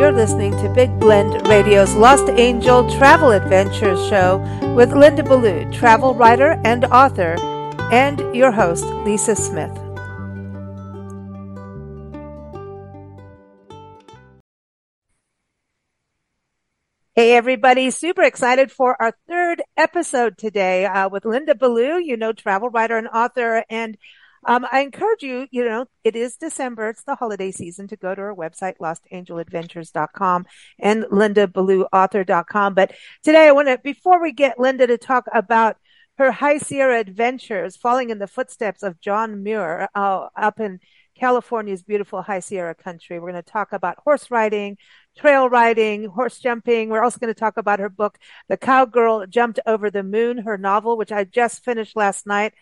You're listening to Big Blend Radio's Lost Angel Travel Adventures show with Linda Ballou, travel writer and author, and your host, Lisa Smith. Hey, everybody. Super excited for our third episode today uh, with Linda Ballou, you know, travel writer and author. And um, I encourage you, you know, it is December. It's the holiday season to go to our website, lostangeladventures.com and lindaballou.author.com. But today I want to, before we get Linda to talk about her High Sierra adventures, following in the footsteps of John Muir uh, up in California's beautiful High Sierra country. We're going to talk about horse riding, trail riding, horse jumping. We're also going to talk about her book, The Cowgirl Jumped Over the Moon, her novel, which I just finished last night.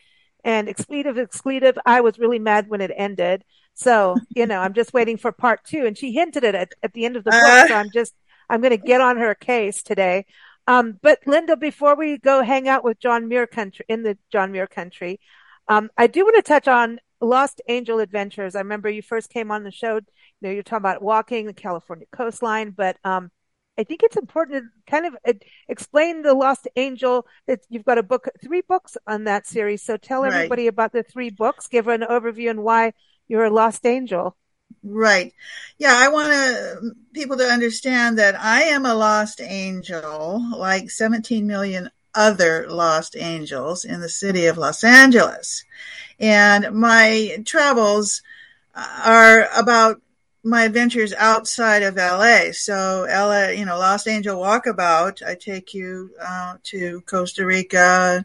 And expletive, expletive, I was really mad when it ended. So, you know, I'm just waiting for part two. And she hinted it at, at the end of the book. Uh, so I'm just, I'm going to get on her case today. Um, but Linda, before we go hang out with John Muir country in the John Muir country, um, I do want to touch on Lost Angel Adventures. I remember you first came on the show. You know, you're talking about walking the California coastline, but um, I think it's important to kind of uh, explain the Lost Angel. That you've got a book, three books on that series. So tell right. everybody about the three books. Give an overview and why you're a Lost Angel. Right. Yeah, I want to, people to understand that I am a lost angel, like 17 million other lost angels in the city of Los Angeles. And my travels are about my adventures outside of LA. So LA, you know, Lost Angel Walkabout, I take you uh, to Costa Rica,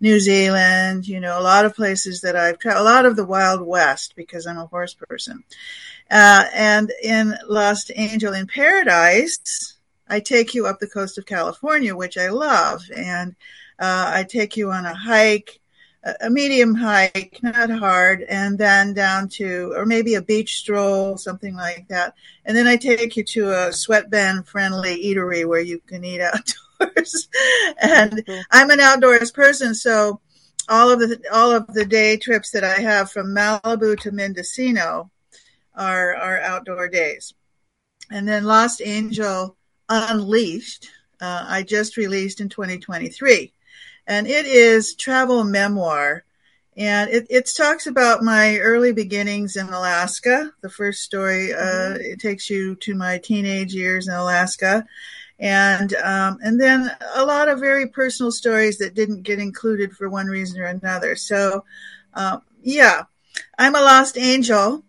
New Zealand, you know, a lot of places that I've traveled, a lot of the Wild West because I'm a horse person. Uh, and in Lost Angel in Paradise, I take you up the coast of California, which I love. And uh, I take you on a hike a medium hike, not hard, and then down to, or maybe a beach stroll, something like that. And then I take you to a sweatband friendly eatery where you can eat outdoors. and mm-hmm. I'm an outdoors person, so all of the all of the day trips that I have from Malibu to Mendocino are are outdoor days. And then Lost Angel Unleashed, uh, I just released in 2023 and it is travel memoir. And it, it talks about my early beginnings in Alaska. The first story, uh, mm-hmm. it takes you to my teenage years in Alaska. And, um, and then a lot of very personal stories that didn't get included for one reason or another. So, uh, yeah, I'm a lost angel.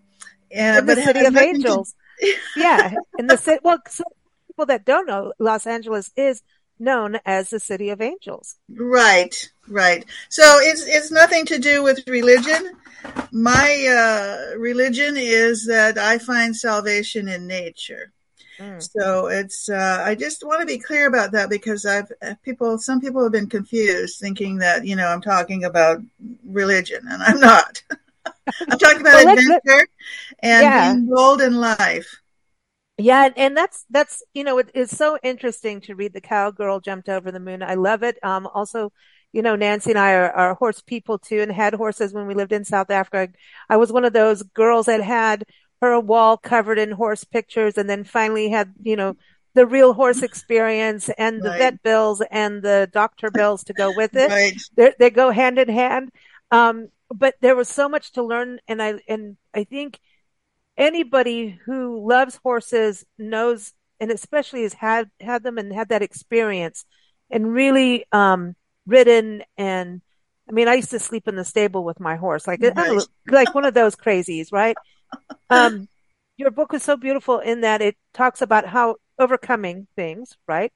Uh, in the city of angels. To- yeah. In the city, well, so people that don't know, Los Angeles is known as the City of Angels. Right, right. So it's it's nothing to do with religion. My uh, religion is that I find salvation in nature. Mm. So it's uh, I just want to be clear about that because I've uh, people some people have been confused thinking that you know I'm talking about religion and I'm not. I'm talking about well, adventure and yeah. being bold in life. Yeah, and that's that's you know it is so interesting to read the cowgirl jumped over the moon. I love it. Um, also, you know, Nancy and I are, are horse people too, and had horses when we lived in South Africa. I was one of those girls that had her wall covered in horse pictures, and then finally had you know the real horse experience and the right. vet bills and the doctor bills to go with it. Right. They're, they go hand in hand. Um, but there was so much to learn, and I and I think anybody who loves horses knows, and especially has had, had them and had that experience and really, um, ridden and, I mean, I used to sleep in the stable with my horse, like, right. like one of those crazies, right? Um, your book is so beautiful in that it talks about how overcoming things, right?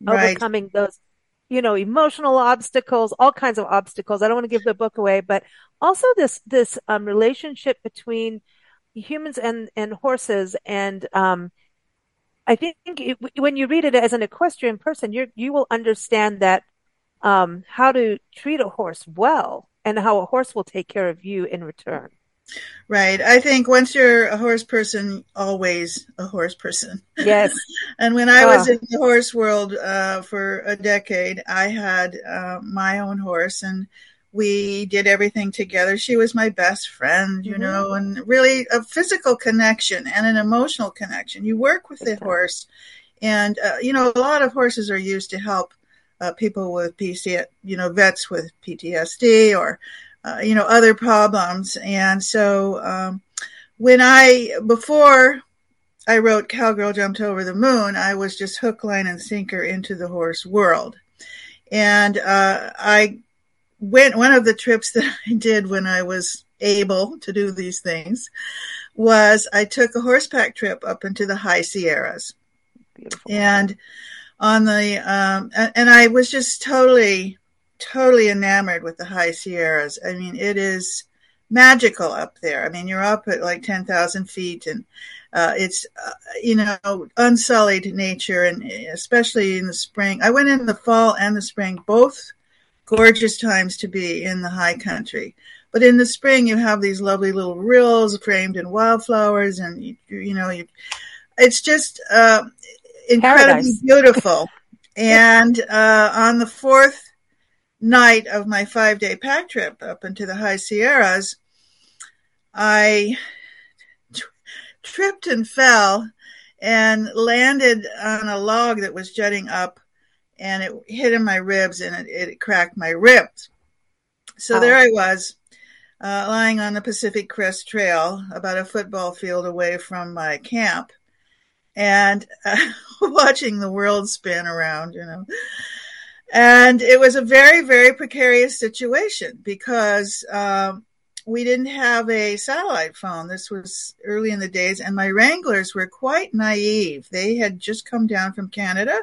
right. Overcoming those, you know, emotional obstacles, all kinds of obstacles. I don't want to give the book away, but also this, this, um, relationship between humans and, and horses. And, um, I think it, when you read it as an equestrian person, you you will understand that, um, how to treat a horse well and how a horse will take care of you in return. Right. I think once you're a horse person, always a horse person. Yes. and when I was in the horse world uh, for a decade, I had uh, my own horse, and we did everything together. She was my best friend, you mm-hmm. know, and really a physical connection and an emotional connection. You work with the horse, and uh, you know, a lot of horses are used to help uh, people with PC, you know, vets with PTSD or uh, you know other problems. And so um, when I before I wrote Cowgirl Jumped Over the Moon, I was just hook, line, and sinker into the horse world. And uh, I went, one of the trips that I did when I was able to do these things was I took a horseback trip up into the high Sierras. Beautiful. And on the, um, and I was just totally, totally enamored with the high Sierras. I mean, it is magical up there. I mean, you're up at like 10,000 feet and uh, it's uh, you know unsullied nature, and especially in the spring. I went in the fall and the spring, both gorgeous times to be in the high country. But in the spring, you have these lovely little rills framed in wildflowers, and you, you know, you, it's just uh, incredibly Paradise. beautiful. and uh, on the fourth night of my five day pack trip up into the high Sierras, I tripped and fell and landed on a log that was jutting up and it hit in my ribs and it, it cracked my ribs. So oh. there I was, uh, lying on the Pacific Crest Trail, about a football field away from my camp, and uh, watching the world spin around, you know. And it was a very, very precarious situation because um, we didn't have a satellite phone. This was early in the days, and my Wranglers were quite naive. They had just come down from Canada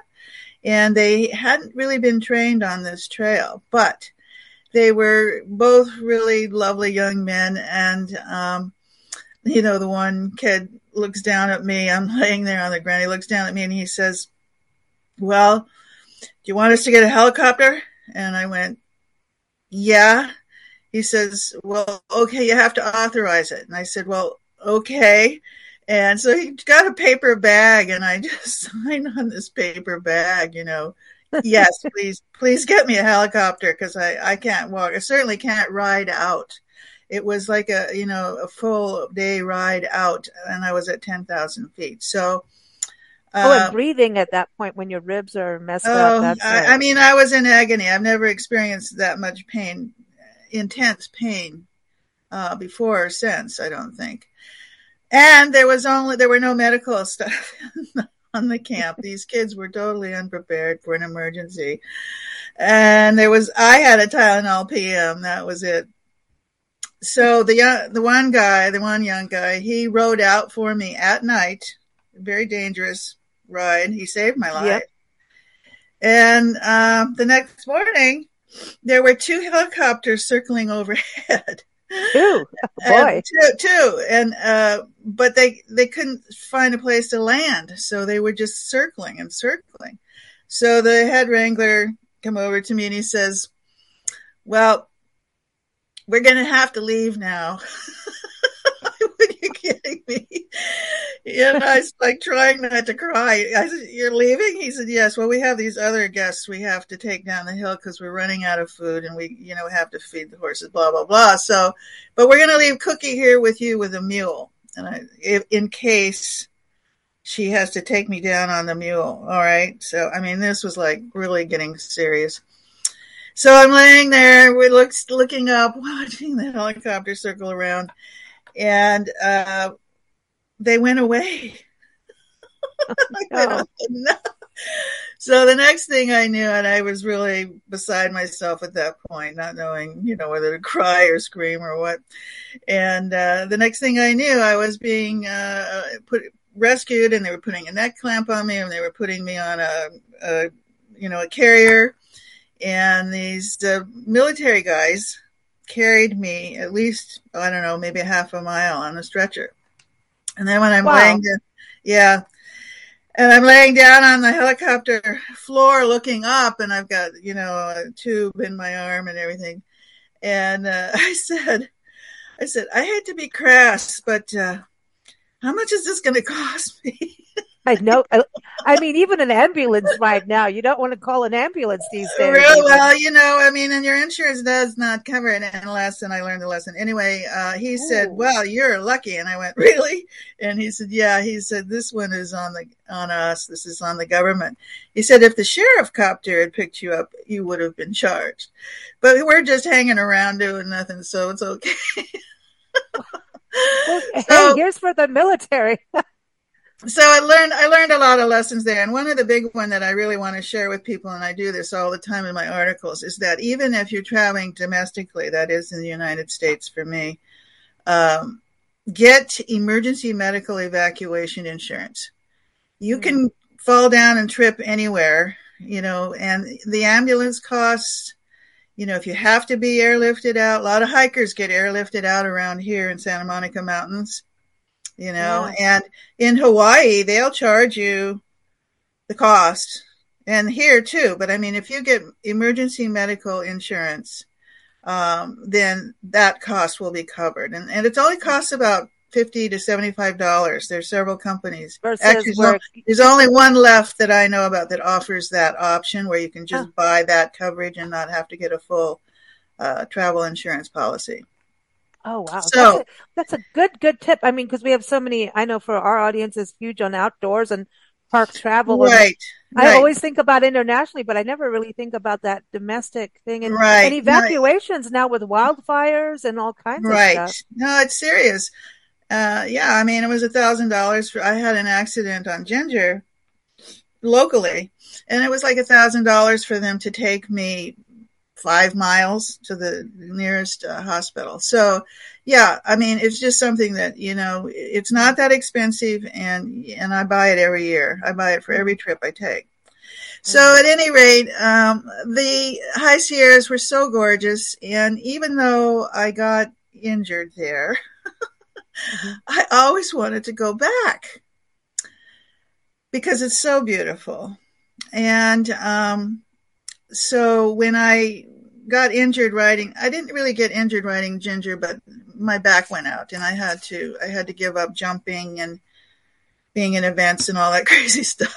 and they hadn't really been trained on this trail, but they were both really lovely young men. And, um, you know, the one kid looks down at me. I'm laying there on the ground. He looks down at me and he says, Well, do you want us to get a helicopter? And I went, Yeah he says, well, okay, you have to authorize it. And I said, well, okay. And so he got a paper bag and I just signed on this paper bag, you know, yes, please, please get me a helicopter because I, I can't walk. I certainly can't ride out. It was like a, you know, a full day ride out and I was at 10,000 feet. So, uh, oh, and uh, breathing at that point when your ribs are messed oh, up. I, I, mean, I was in agony. I've never experienced that much pain intense pain uh, before or since. I don't think. And there was only there were no medical stuff on the camp. These kids were totally unprepared for an emergency. And there was I had a Tylenol PM. That was it. So the the one guy, the one young guy, he rode out for me at night. Very dangerous ride. He saved my life. Yep. And uh, the next morning, there were two helicopters circling overhead. Two, boy, two, two, and uh, but they they couldn't find a place to land, so they were just circling and circling. So the head wrangler come over to me and he says, "Well, we're going to have to leave now." Are you kidding me? And I was like trying not to cry. I said, You're leaving? He said, Yes. Well, we have these other guests we have to take down the hill because we're running out of food and we, you know, have to feed the horses, blah, blah, blah. So, but we're going to leave Cookie here with you with a mule. And I, if, in case she has to take me down on the mule. All right. So, I mean, this was like really getting serious. So I'm laying there, we looked looking up, watching the helicopter circle around and uh, they went away. oh, no. So the next thing I knew, and I was really beside myself at that point, not knowing, you know, whether to cry or scream or what. And uh, the next thing I knew, I was being uh, put rescued, and they were putting a neck clamp on me, and they were putting me on a, a you know, a carrier. And these uh, military guys carried me at least, I don't know, maybe half a mile on a stretcher. And then when I'm wow. laying down, yeah, and I'm laying down on the helicopter floor looking up, and I've got, you know, a tube in my arm and everything. And uh, I said, I said, I hate to be crass, but uh, how much is this going to cost me? I know. I, I mean, even an ambulance right now, you don't want to call an ambulance these days. Real well, you know, I mean, and your insurance does not cover it unless, and I learned the lesson. Anyway, uh, he Ooh. said, well, you're lucky. And I went, really? And he said, yeah, he said, this one is on the, on us. This is on the government. He said, if the sheriff copter had picked you up, you would have been charged, but we're just hanging around doing nothing. So it's okay. well, so, hey, here's for the military. so I learned I learned a lot of lessons there, and one of the big one that I really want to share with people, and I do this all the time in my articles, is that even if you're traveling domestically, that is in the United States for me, um, get emergency medical evacuation insurance. You mm-hmm. can fall down and trip anywhere, you know, and the ambulance costs. You know, if you have to be airlifted out, a lot of hikers get airlifted out around here in Santa Monica Mountains you know, yeah. and in Hawaii, they'll charge you the cost and here too. But I mean, if you get emergency medical insurance, um, then that cost will be covered. And, and it only costs about 50 to $75. There's several companies. Actually, there's, there's only one left that I know about that offers that option where you can just buy that coverage and not have to get a full uh, travel insurance policy. Oh wow, so that's a, that's a good good tip. I mean, because we have so many. I know for our audience is huge on outdoors and park travel. Right. I always think about internationally, but I never really think about that domestic thing and, right. and evacuations right. now with wildfires and all kinds right. of stuff. Right. No, it's serious. Uh, yeah, I mean, it was a thousand dollars for. I had an accident on Ginger locally, and it was like a thousand dollars for them to take me five miles to the nearest uh, hospital. So, yeah, I mean, it's just something that you know, it's not that expensive, and and I buy it every year. I buy it for every trip I take. So, mm-hmm. at any rate, um, the High Sierras were so gorgeous, and even though I got injured there, mm-hmm. I always wanted to go back because it's so beautiful. And um, so when I got injured riding, I didn't really get injured riding Ginger, but my back went out and I had to, I had to give up jumping and being in events and all that crazy stuff.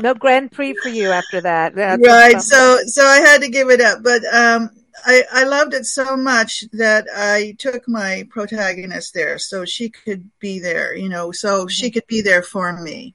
no Grand Prix for you after that. That's right. So, so I had to give it up, but, um, I, I loved it so much that I took my protagonist there so she could be there, you know, so mm-hmm. she could be there for me.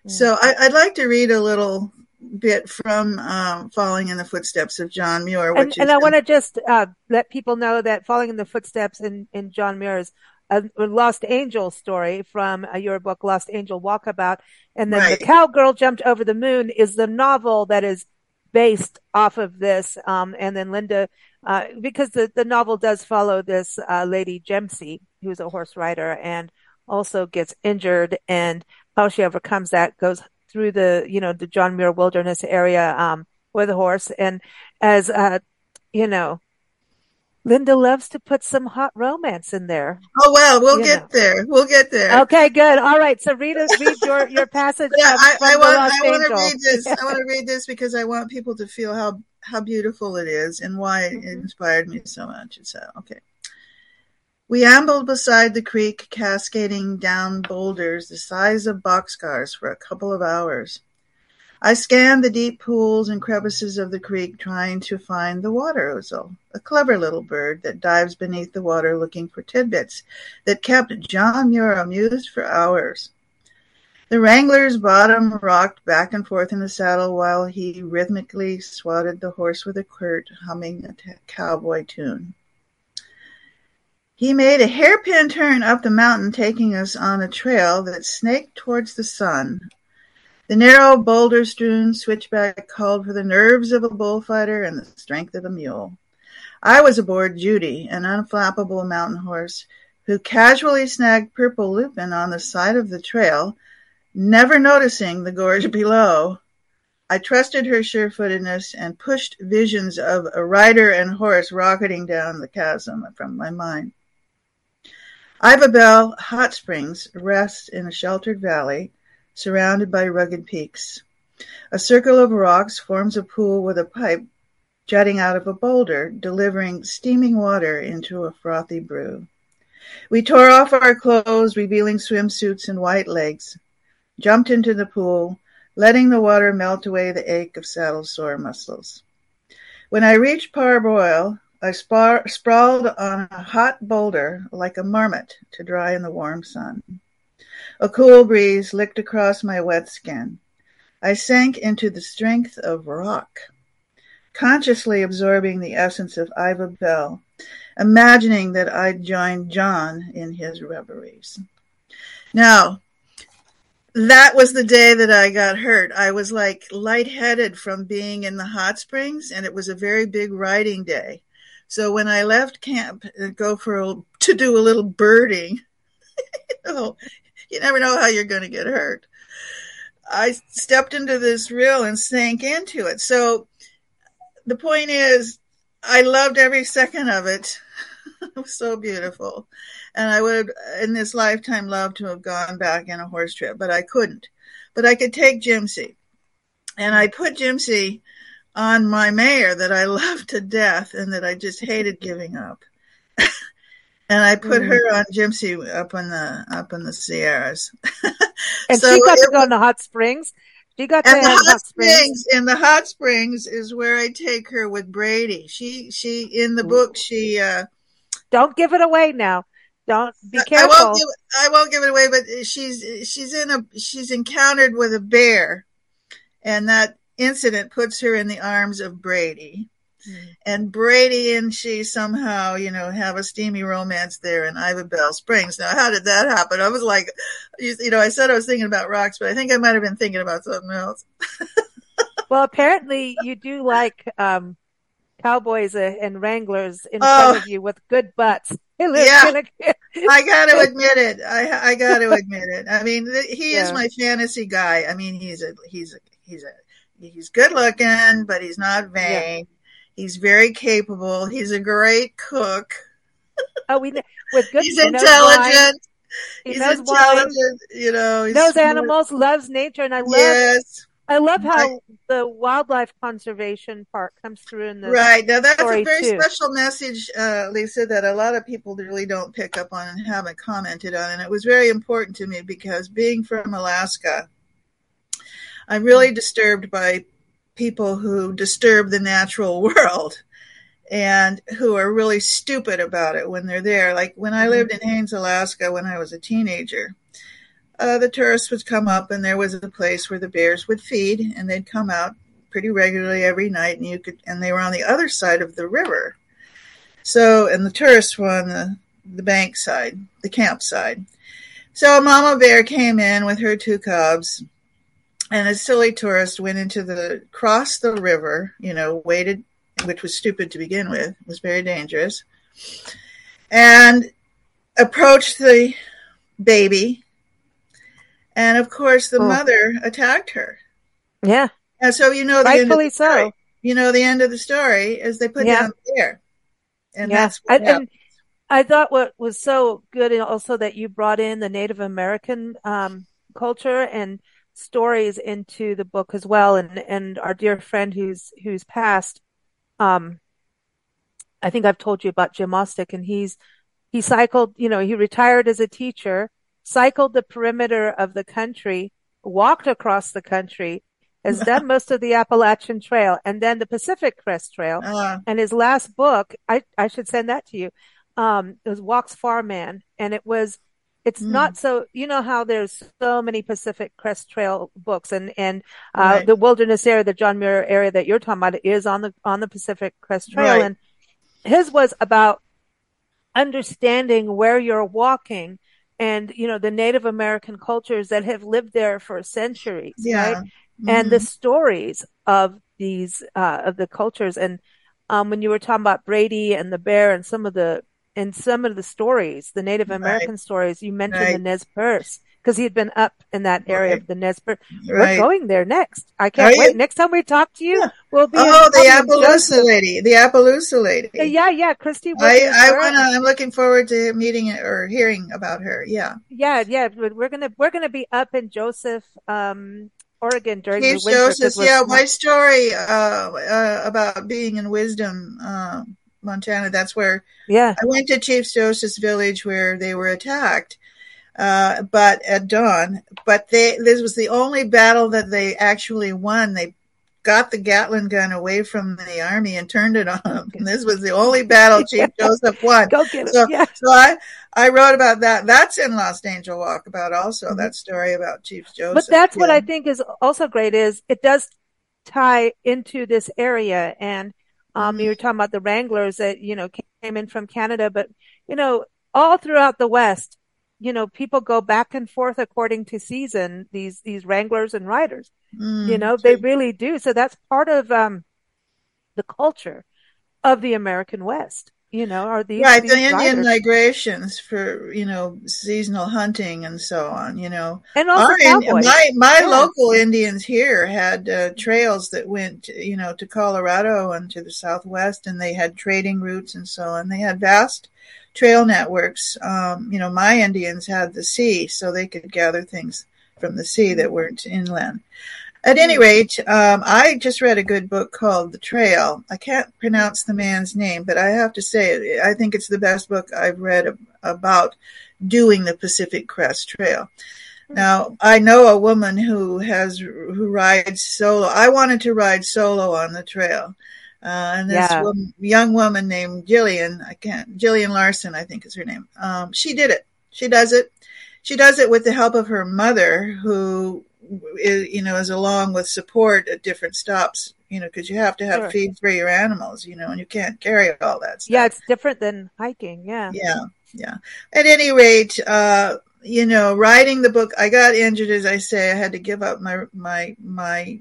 Mm-hmm. So I, would like to read a little bit from um, Falling in the Footsteps of John Muir. and, and I want to just uh, let people know that Falling in the Footsteps in, in John Muir's a, Lost Angel story from uh, your book, Lost Angel Walkabout. And then right. The Cowgirl Jumped Over the Moon is the novel that is based off of this. Um, and then Linda, uh, because the, the novel does follow this uh, lady Jemsy, who's a horse rider and also gets injured and how she overcomes that goes through the, you know, the John Muir Wilderness area, um, with a horse. And as, uh, you know, Linda loves to put some hot romance in there. Oh well, we'll get know. there. We'll get there. Okay, good. All right. So read read your your passage. yeah, I, I, want I want to read this. I want to read this because I want people to feel how how beautiful it is and why it mm-hmm. inspired me so much. So okay. We ambled beside the creek, cascading down boulders the size of boxcars for a couple of hours. I scanned the deep pools and crevices of the creek, trying to find the water ouzel, a clever little bird that dives beneath the water looking for tidbits that kept John Muir amused for hours. The wrangler's bottom rocked back and forth in the saddle while he rhythmically swatted the horse with a quirt, humming a t- cowboy tune. He made a hairpin turn up the mountain, taking us on a trail that snaked towards the sun. The narrow, boulder-strewn switchback called for the nerves of a bullfighter and the strength of a mule. I was aboard Judy, an unflappable mountain horse, who casually snagged Purple Lupin on the side of the trail, never noticing the gorge below. I trusted her sure-footedness and pushed visions of a rider and horse rocketing down the chasm from my mind. Iva Bell Hot Springs rests in a sheltered valley surrounded by rugged peaks. A circle of rocks forms a pool with a pipe jutting out of a boulder, delivering steaming water into a frothy brew. We tore off our clothes, revealing swimsuits and white legs, jumped into the pool, letting the water melt away the ache of saddle sore muscles. When I reached Parboil, I spar- sprawled on a hot boulder like a marmot to dry in the warm sun. A cool breeze licked across my wet skin. I sank into the strength of rock, consciously absorbing the essence of Iva Bell, imagining that I'd joined John in his reveries. Now, that was the day that I got hurt. I was like lightheaded from being in the hot springs, and it was a very big riding day. So when I left camp and go for a, to do a little birding, you, know, you never know how you're going to get hurt. I stepped into this rill and sank into it. So the point is, I loved every second of it. it was so beautiful. And I would, in this lifetime, love to have gone back in a horse trip, but I couldn't. But I could take Jimsy. And I put Jimsy on my mayor that I loved to death and that I just hated giving up. and I put mm. her on Gypsy up in the up in the Sierras. and so she got to go in the hot springs. She got to the hot, hot springs. springs. In the hot springs is where I take her with Brady. She she in the book she uh don't give it away now. Don't be careful. I won't give, I won't give it away, but she's she's in a she's encountered with a bear, and that incident puts her in the arms of Brady. Mm. And Brady and she somehow, you know, have a steamy romance there in Iva Bell Springs. Now, how did that happen? I was like, you, you know, I said I was thinking about rocks, but I think I might have been thinking about something else. well, apparently you do like um, cowboys and wranglers in oh. front of you with good butts. Yeah, I got to admit it. I I got to admit it. I mean, he yeah. is my fantasy guy. I mean, he's a he's a he's a he's good looking, but he's not vain. Yeah. He's very capable. He's a great cook. Oh, we with good. he's intelligent. He he's knows intelligent. Wine. You know, he's knows smart. animals, loves nature, and I love. Yes. I love how the wildlife conservation part comes through in the right now. That's a very too. special message, uh, Lisa, that a lot of people really don't pick up on and haven't commented on, and it was very important to me because being from Alaska, I'm really disturbed by people who disturb the natural world and who are really stupid about it when they're there. Like when I lived in Haines, Alaska, when I was a teenager uh, the tourists would come up and there was a place where the bears would feed and they'd come out pretty regularly every night and you could and they were on the other side of the river. So and the tourists were on the the bank side the camp side. So a mama bear came in with her two cubs and a silly tourist went into the crossed the river you know waded which was stupid to begin with it was very dangerous and approached the baby and of course, the oh. mother attacked her. Yeah. And so you know the rightfully the so. You know the end of the story is they put yeah. down the bear, and yeah. that's what I, I thought what was so good also that you brought in the Native American um, culture and stories into the book as well, and and our dear friend who's who's passed. Um, I think I've told you about Jim Ostick, and he's he cycled. You know, he retired as a teacher cycled the perimeter of the country, walked across the country, has done most of the Appalachian Trail and then the Pacific Crest Trail. Uh, and his last book, I, I should send that to you. Um, it was Walks Far Man. And it was, it's mm. not so, you know how there's so many Pacific Crest Trail books and, and, uh, right. the wilderness area, the John Muir area that you're talking about is on the, on the Pacific Crest Trail. Right. And his was about understanding where you're walking and you know the Native American cultures that have lived there for centuries, yeah. right? Mm-hmm. And the stories of these uh, of the cultures, and um, when you were talking about Brady and the bear and some of the and some of the stories, the Native American right. stories, you mentioned right. the Nez Perce because he had been up in that area right. of the Nez Perce. We're going there next. I can't Are wait. You? Next time we talk to you, yeah. we'll be. Oh, the Appaloosa lady, the Appaloosa lady. Yeah, yeah, Christy. I, I wanna. I'm looking forward to meeting or hearing about her. Yeah. Yeah, yeah. We're gonna we're gonna be up in Joseph, um, Oregon during the winter. Joseph, yeah, my story uh, uh, about being in Wisdom, uh, Montana. That's where. Yeah. I went to Chief Joseph's village where they were attacked uh, but at dawn. But they this was the only battle that they actually won. They got the Gatling gun away from the army and turned it on them. And this was the only battle Chief Joseph won. Go get it. So, yeah. so I I wrote about that. That's in Lost Angel Walkabout also. Mhm. That story about Chief Joseph. But that's what. I think is also great is it does tie into this area. And, um, you were talking about the Wranglers that, you know, came in from Canada, but, you know, all throughout the West, you know, people go back and forth according to season, these, these Wranglers and Riders, Mm, you know, they really do. So that's part of, um, the culture of the American West, you know, are these, right these the Indian riders. migrations for you know seasonal hunting and so on. You know, and also Our my my Yeah. local Indians here had uh, trails that went, you know, to Colorado and to the Southwest, and they had trading routes and so on. They had vast trail networks. Um, you know, my Indians had the sea, so they could gather things from the sea that weren't inland. At any Hmm. rate, um, I just read a good book called The Trail. I can't pronounce the man's name, but I have to say, I think it's the best book I've read ab- about doing the Pacific Crest Trail. Now, I know a woman who has who rides solo. I wanted to ride solo on the trail, uh, and this Yeah. wom- young woman named Gillian, I can't, Gillian Larson, I think is her name. Um, she did it. She does it. She does it with the help of her mother, who is, you know, is along with support at different stops. You know, because you have to have Sure. feed for your animals. You know, and you can't carry all that stuff. Yeah, it's different than hiking. Yeah. Yeah, yeah. At any rate, uh, you know, writing the book, I got injured, as I say. I had to give up my my my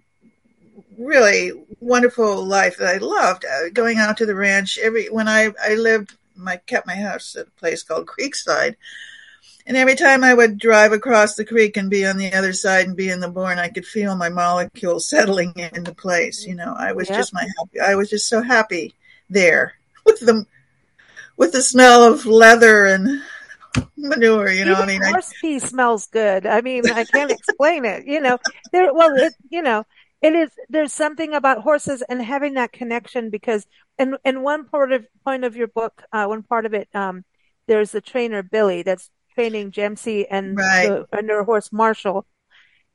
really wonderful life that I loved, uh, going out to the ranch every when I I lived. I kept my house at a place called Creekside. And every time I would drive across the creek and be on the other side and be in the barn, I could feel my molecules settling into place. You know, I was Yep. just my happy. I was just so happy there with the with the smell of leather and manure. You know, Even I mean, I, horse pee smells good. I mean, I can't explain it. You know, there. Well, it, you know, it is. There's something about horses and having that connection because, in in one part of point of your book, uh, one part of it, um, there's the trainer Billy that's training Jemsy and Right. the and her horse Marshall,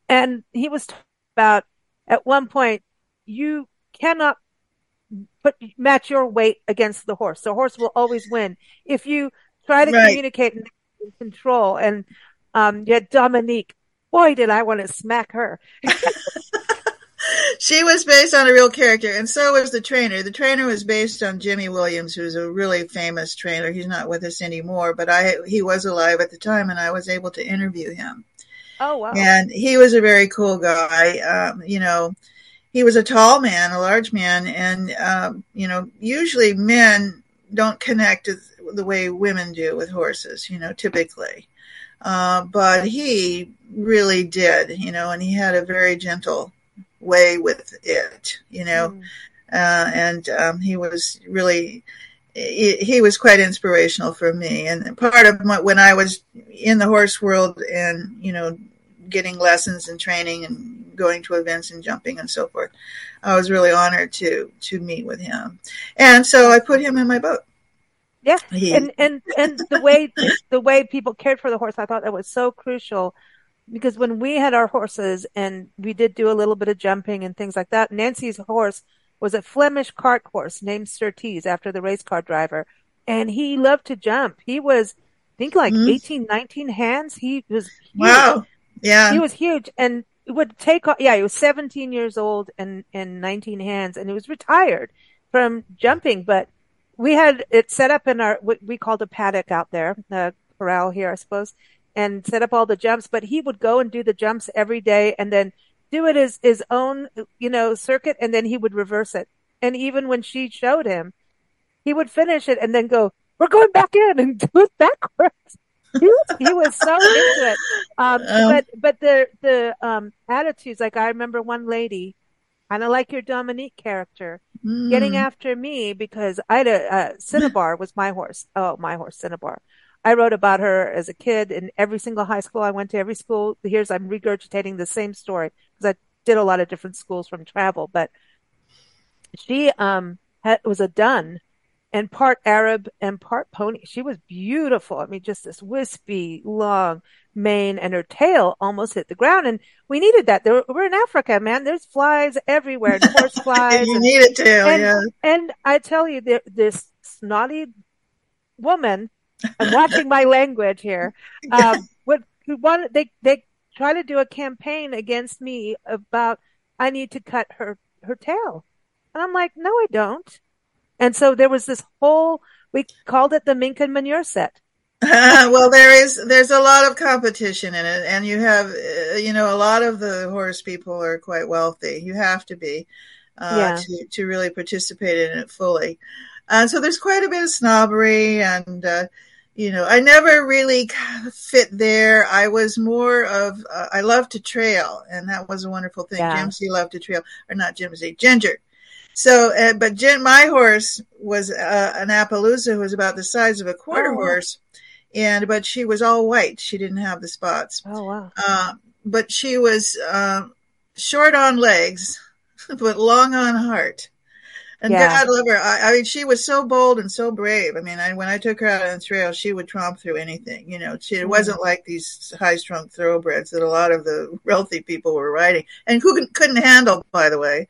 and he was talking about at one point you cannot put match your weight against the horse. The horse will always win if you try to Right. communicate and control. And um, yet Dominique, boy, did I want to smack her. she was based on a real character, and so was the trainer. The trainer was based on Jimmy Williams, who's a really famous trainer. He's not with us anymore, but I he was alive at the time, and I was able to interview him. Oh wow! and he was a very cool guy. Um, you know, he was a tall man, a large man, and um, you know, usually men don't connect the way women do with horses. You know, typically, uh, but he really did. You know, and he had a very gentle way with it. You know, Mm. uh, and um, he was really he, he was quite inspirational for me and part of my, when i was in the horse world and you know getting lessons and training and going to events and jumping and so forth i was really honored to to meet with him and so i put him in my book Yeah, he, and and and the way the way people cared for the horse, I thought that was so crucial because when we had our horses and we did do a little bit of jumping and things like that, Nancy's horse was a Flemish cart horse named Surtees after the race car driver, and he loved to jump. He was, I think, like Mhm. 18, 19 hands. He was huge. wow yeah He was huge and it would take off. Yeah, he was 17 years old and, and 19 hands and he was retired from jumping, but we had it set up in our, what we called a paddock out there, the corral here, I suppose, and set up all the jumps, but he would go and do the jumps every day and then do it as his own, you know, circuit and then he would reverse it. And even when she showed him, he would finish it and then go, we're going back in and do it backwards. He was, he was so into it. Um, Um, but, but the, the, um, attitudes, like I remember one lady, kind of like your Dominique character, getting mm, after me because I had a, uh, Cinnabar was my horse. Oh, my horse, Cinnabar. I wrote about her as a kid in every single high school I went to, every school. Here's, I'm regurgitating the same story because I did a lot of different schools from travel, but she, um, had, was a dun and part Arab and part pony. She was beautiful. I mean, just this wispy, long, mane and her tail almost hit the ground. And we needed that. There, we're in Africa, man. There's flies everywhere, horse flies. you and, need a tail, and, yeah. And I tell you, this snotty woman, I'm watching my language here, um, wanted, they, they try to do a campaign against me about, I need to cut her, her tail. And I'm like, no, I don't. And so there was this whole, we called it the mink and manure set. Uh, well, there is there's a lot of competition in it, and you have uh, you know a lot of the horse people are quite wealthy. You have to be uh, yeah. to to really participate in it fully. Uh, so there's quite a bit of snobbery, and uh, you know I never really fit there. I was more of uh, I love to trail, and that was a wonderful thing. Yeah. Jimsy loved to trail, or not Jimsy, Ginger. So, uh, but Jim, my horse was uh, an Appaloosa who was about the size of a quarter oh. horse, and but she was all white. She didn't have the spots. Oh wow! Uh, but she was uh, short on legs, but long on heart. And yeah. God love her. I, I, mean, she was so bold and so brave. I mean, I, when I took her out on the trail, she would tromp through anything. You know, she, it mm wasn't like these high-strung thoroughbreds that a lot of the wealthy people were riding, and who couldn't handle, by the way.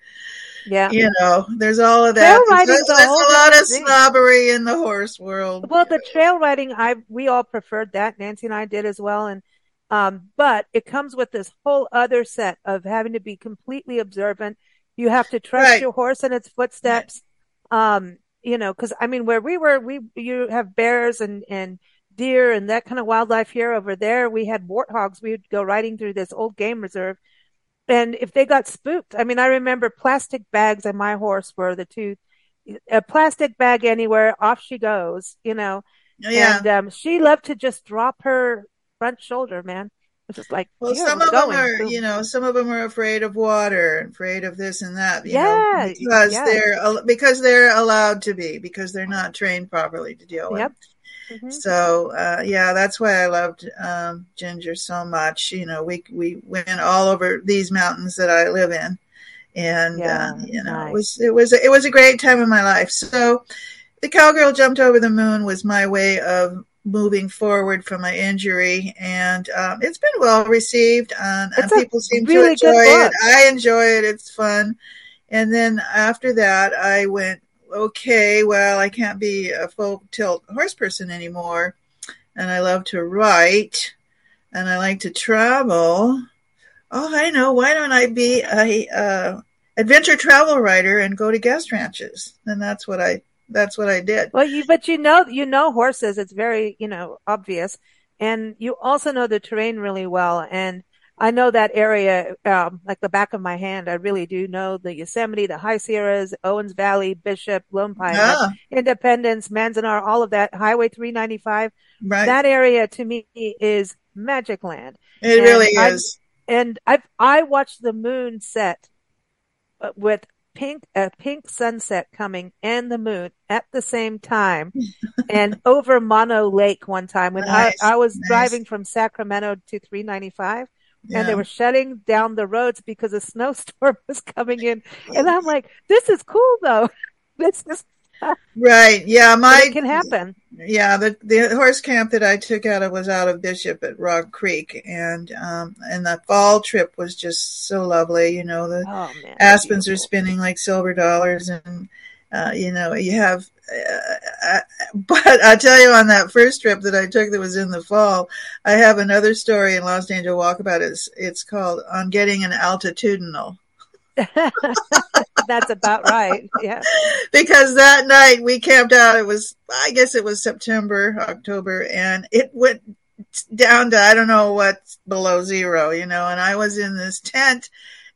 Yeah. You know, there's all of that. There's, there's a, a lot of thing. snobbery in the horse world. Well, the trail riding, I we all preferred that. Nancy and I did as well. And um, but it comes with this whole other set of having to be completely observant. You have to trust right. your horse and its footsteps. Um, you know, because I mean, where we were, we you have bears and and deer and that kind of wildlife here. Over there, we had warthogs. We would go riding through this old game reserve and if they got spooked, I mean, I remember plastic bags on my horse were the two, a plastic bag anywhere, off she goes, you know. Yeah. And um, she loved to just drop her front shoulder, man. It's just like, well, some of them are, you know, some of them are afraid of water, and afraid of this and that, you yeah, know, because yeah. they're because they're allowed to be because they're not trained properly to deal with. Yep. Mm-hmm. So uh, yeah, that's why I loved um, Ginger so much. You know, we we went all over these mountains that I live in, and yeah, uh, you know, nice. it was it was it was a great time in my life. So, the cowgirl jumped over the moon was my way of moving forward from my injury, and um, it's been well received, and, and people seem really to enjoy it. I enjoy it; it's fun. And then after that, I went okay, well, I can't be a full tilt horse person anymore. And I love to write and I like to travel. Oh, I know. Why don't I be a, uh, adventure travel writer and go to guest ranches? And that's what I, that's what I did. Well, you, but you know, you know horses. It's very, you know, obvious. And you also know the terrain really well. And I know that area um, like the back of my hand. I really do know the Yosemite, the High Sierras, Owens Valley, Bishop, Lone Pine, yeah. Independence, Manzanar, all of that. Highway 395. Right. That area to me is magic land. It and really is. I, and I I watched the moon set uh, with pink a pink sunset coming and the moon at the same time and over Mono Lake one time when nice, I, I was nice. driving from Sacramento to 395 yeah. and they were shutting down the roads because a snowstorm was coming in. And I'm like, this is cool though. this is right. Yeah, my it can happen. Yeah, the the horse camp that I took out of was out of Bishop at Rock Creek, and um, and the fall trip was just so lovely. You know, the oh, man, aspens are spinning like silver dollars, and uh, you know, you have, uh, uh, but I tell you, on that first trip that I took that was in the fall, I have another story in Lost Angel Walkabout. It's, it's called On Getting an Altitudinal. That's about right. Yeah. because that night we camped out. It was, I guess it was September, October, and it went down to, I don't know what's below zero, you know, and I was in this tent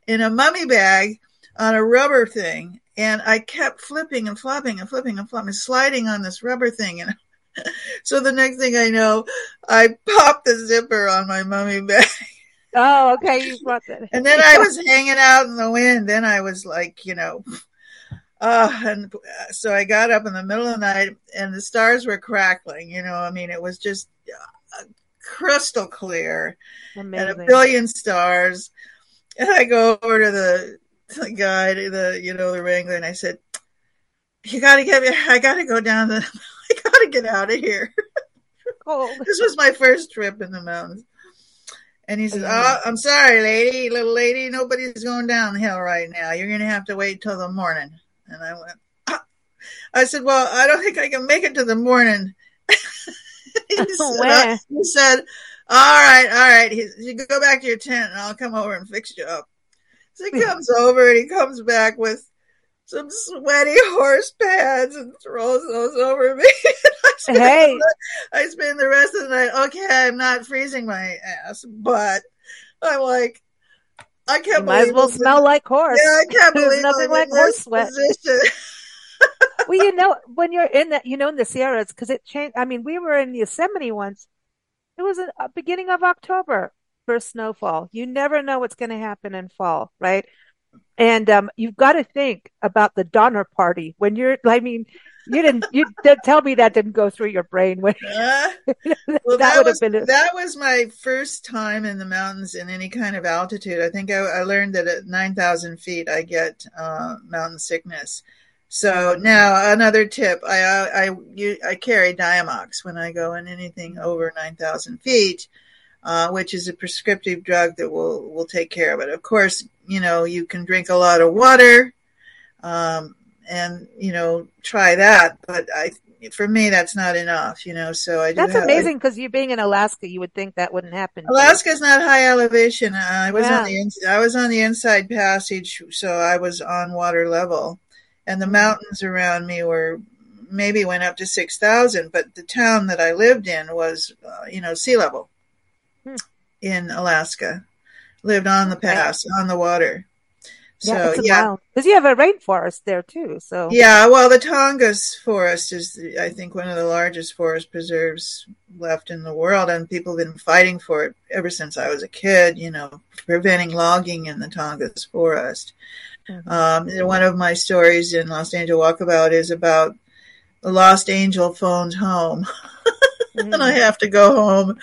in a mummy bag on a rubber thing and I kept flipping and flopping and flipping and flopping, sliding on this rubber thing. And so the next thing I know, I popped the zipper on my mummy bag. Oh, okay. You brought that. and then I was hanging out in the wind. Then I was like, you know, uh, and so I got up in the middle of the night and the stars were crackling. You know, I mean, it was just uh, crystal clear Amazing. and a billion stars. And I go over to the the guy, the you know the wrangler, and I said, "You got to get me. I got to go down the. I got to get out of here." Cold. this was my first trip in the mountains. And he says, "Oh, I'm sorry, lady, little lady, nobody's going downhill right now. You're going to have to wait till the morning." And I went, ah. I said, "Well, I don't think I can make it to the morning." he, said, uh, he said, "All right, all right. He, you go back to your tent, and I'll come over and fix you up." So he comes over and he comes back with some sweaty horse pads and throws those over me. I spend hey, the, I spend the rest of the night. Okay, I'm not freezing my ass, but I'm like, I can't. You might as well smell like horse. Yeah, I can't believe nothing like horse sweat. well, you know, when you're in that, you know, in the Sierras, because it changed. I mean, we were in Yosemite once. It was a, a beginning of October first snowfall. You never know what's going to happen in fall, right? And um, you've got to think about the Donner Party when you're. I mean, you didn't. You didn't tell me that didn't go through your brain when. Uh, well, that, that would was, have been. A, that was my first time in the mountains in any kind of altitude. I think I, I learned that at nine thousand feet I get uh, mountain sickness. So now another tip: I I I, I carry Diamox when I go in anything over nine thousand feet uh, which is a prescriptive drug that will will take care of it. Of course, you know you can drink a lot of water, um, and you know try that. But I, for me, that's not enough. You know, so I. that's have, amazing because you being in Alaska, you would think that wouldn't happen. Alaska is not high elevation. Uh, I was on the I was on the inside passage, so I was on water level, and the mountains around me were maybe went up to 6,000, but the town that I lived in was, uh, you know, sea level. In Alaska. Lived on the pass, on the water. So yeah, because you have a rainforest there too. So yeah, well, the Tongass forest is, I think, one of the largest forest preserves left in the world, and people have been fighting for it ever since I was a kid. You know, preventing logging in the Tongass forest. Mm-hmm. Um, one of my stories in Lost Angel Walkabout is about the lost angel phones home, mm-hmm. and I mm. have to go home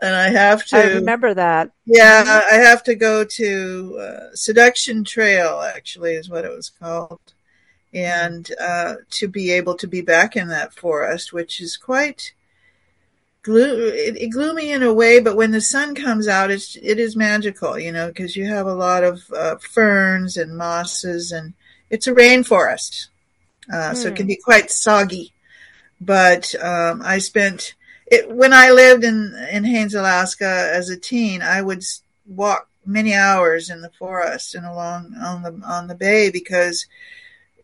and I have to. I remember that. Yeah, I have to go to uh, Seduction Trail. Actually, is what it was called, and uh, to be able to be back in that forest, which is quite glo- it, it gloomy in a way, but when the sun comes out, it's it is magical, you know, because you have a lot of uh, ferns and mosses, and it's a rainforest, uh, so it can hmm. be quite soggy. But um, I spent it, when I lived in in Haines, Alaska, as a teen, I would walk many hours in the forest and along on the on the bay because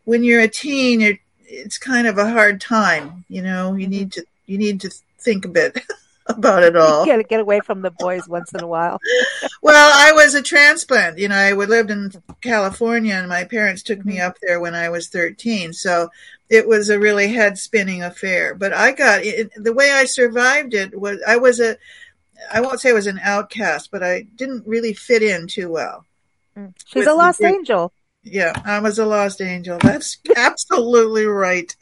when you're a teen, you're, it's kind of a hard time. You know, you mm-hmm. need to you need to think a bit. about it all. You gotta get away from the boys once in a while. well, I was a transplant. You know, I would lived in California and my parents took me mm-hmm. up there when I was 13. So it was a really head spinning affair. But I got it, the way I survived it was I was a, I won't say I was an outcast, but I didn't really fit in too well. Mm. She's a lost angel. Yeah, I was a lost angel. That's absolutely right.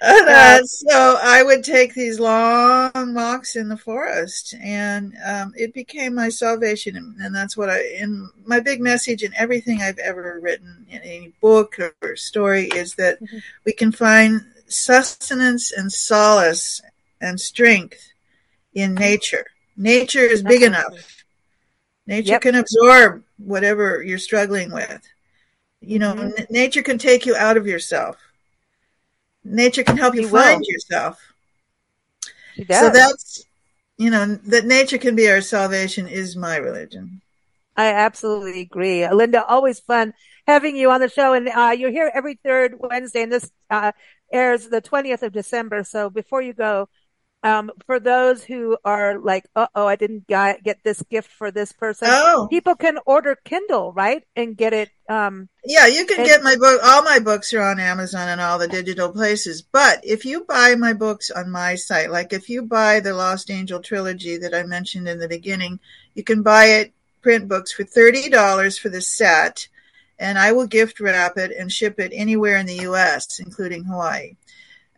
And, uh, so I would take these long walks in the forest, and um, it became my salvation. And that's what I, in my big message in everything I've ever written, in any book or story, is that mm-hmm. we can find sustenance and solace and strength in nature. Nature is big enough. Nature yep. can absorb whatever you're struggling with. You know, mm-hmm. n- nature can take you out of yourself nature can help you find will. yourself. So that's you know that nature can be our salvation is my religion. I absolutely agree, Linda. Always fun having you on the show, and uh, you're here every third Wednesday, and this uh, airs the 20th of December. So before you go, um, for those who are like, uh oh, I didn't get this gift for this person. Oh. People can order Kindle, right? And get it. Um, yeah, you can and- get my book. All my books are on Amazon and all the digital places. But if you buy my books on my site, like if you buy the Lost Angel trilogy that I mentioned in the beginning, you can buy it print books for $30 for the set. And I will gift wrap it and ship it anywhere in the U.S., including Hawaii.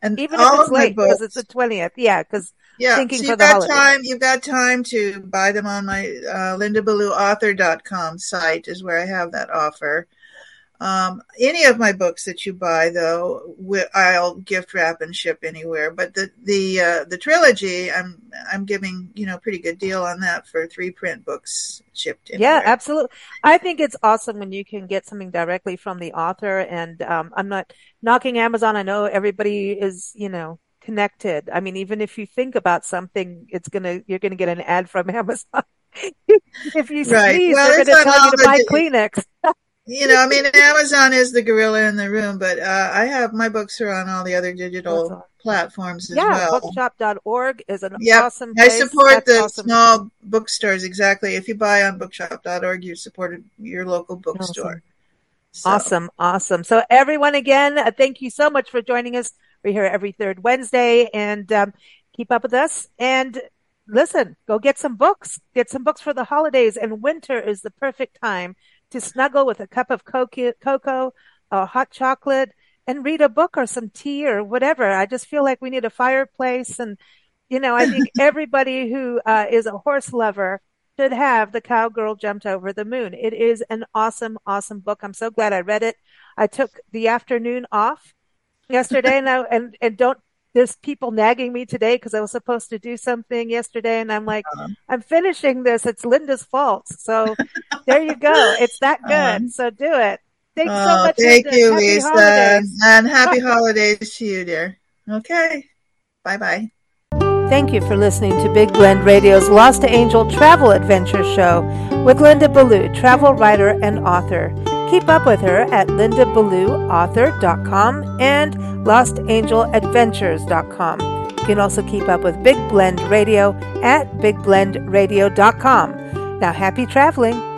And even if it's late because it's the twentieth, yeah, because yeah, thinking so you've got holidays. time. You've got time to buy them on my uh, LindaBallouAuthor.com site is where I have that offer. Um, any of my books that you buy, though, I'll gift wrap and ship anywhere. But the the uh, the trilogy, I'm I'm giving you know pretty good deal on that for three print books shipped. Anywhere. Yeah, absolutely. I think it's awesome when you can get something directly from the author. And um, I'm not knocking Amazon. I know everybody is you know connected. I mean, even if you think about something, it's gonna you're gonna get an ad from Amazon. if you right. sneeze, well, they're gonna tell you to buy Kleenex you know, I mean, Amazon is the gorilla in the room, but uh, I have my books are on all the other digital platforms as yeah, well. bookshop.org is an yep. awesome place. I support That's the awesome. small bookstores exactly. If you buy on bookshop.org, you support your local bookstore. Awesome. So. Awesome, awesome. So everyone, again, uh, thank you so much for joining us. We're here every third Wednesday, and um, keep up with us. And listen, go get some books. Get some books for the holidays. And winter is the perfect time to snuggle with a cup of cocoa, or hot chocolate, and read a book or some tea or whatever. I just feel like we need a fireplace. And, you know, I think everybody who uh, is a horse lover should have The Cowgirl Jumped Over the Moon. It is an awesome, awesome book. I'm so glad I read it. I took the afternoon off yesterday and, I, and, and don't there's people nagging me today because I was supposed to do something yesterday, and I'm like, uh-huh. I'm finishing this. It's Linda's fault. So there you go. It's that good. Uh-huh. So do it. Thanks oh, so much. Thank Linda. you, happy Lisa, holidays. and happy holidays to you, dear. Okay. Bye bye. Thank you for listening to Big Blend Radio's Lost Angel Travel Adventure Show with Linda Ballou, travel writer and author. Keep up with her at lindaballou.author.com and lostangeladventures.com. You can also keep up with Big Blend Radio at bigblendradio.com. Now, happy traveling!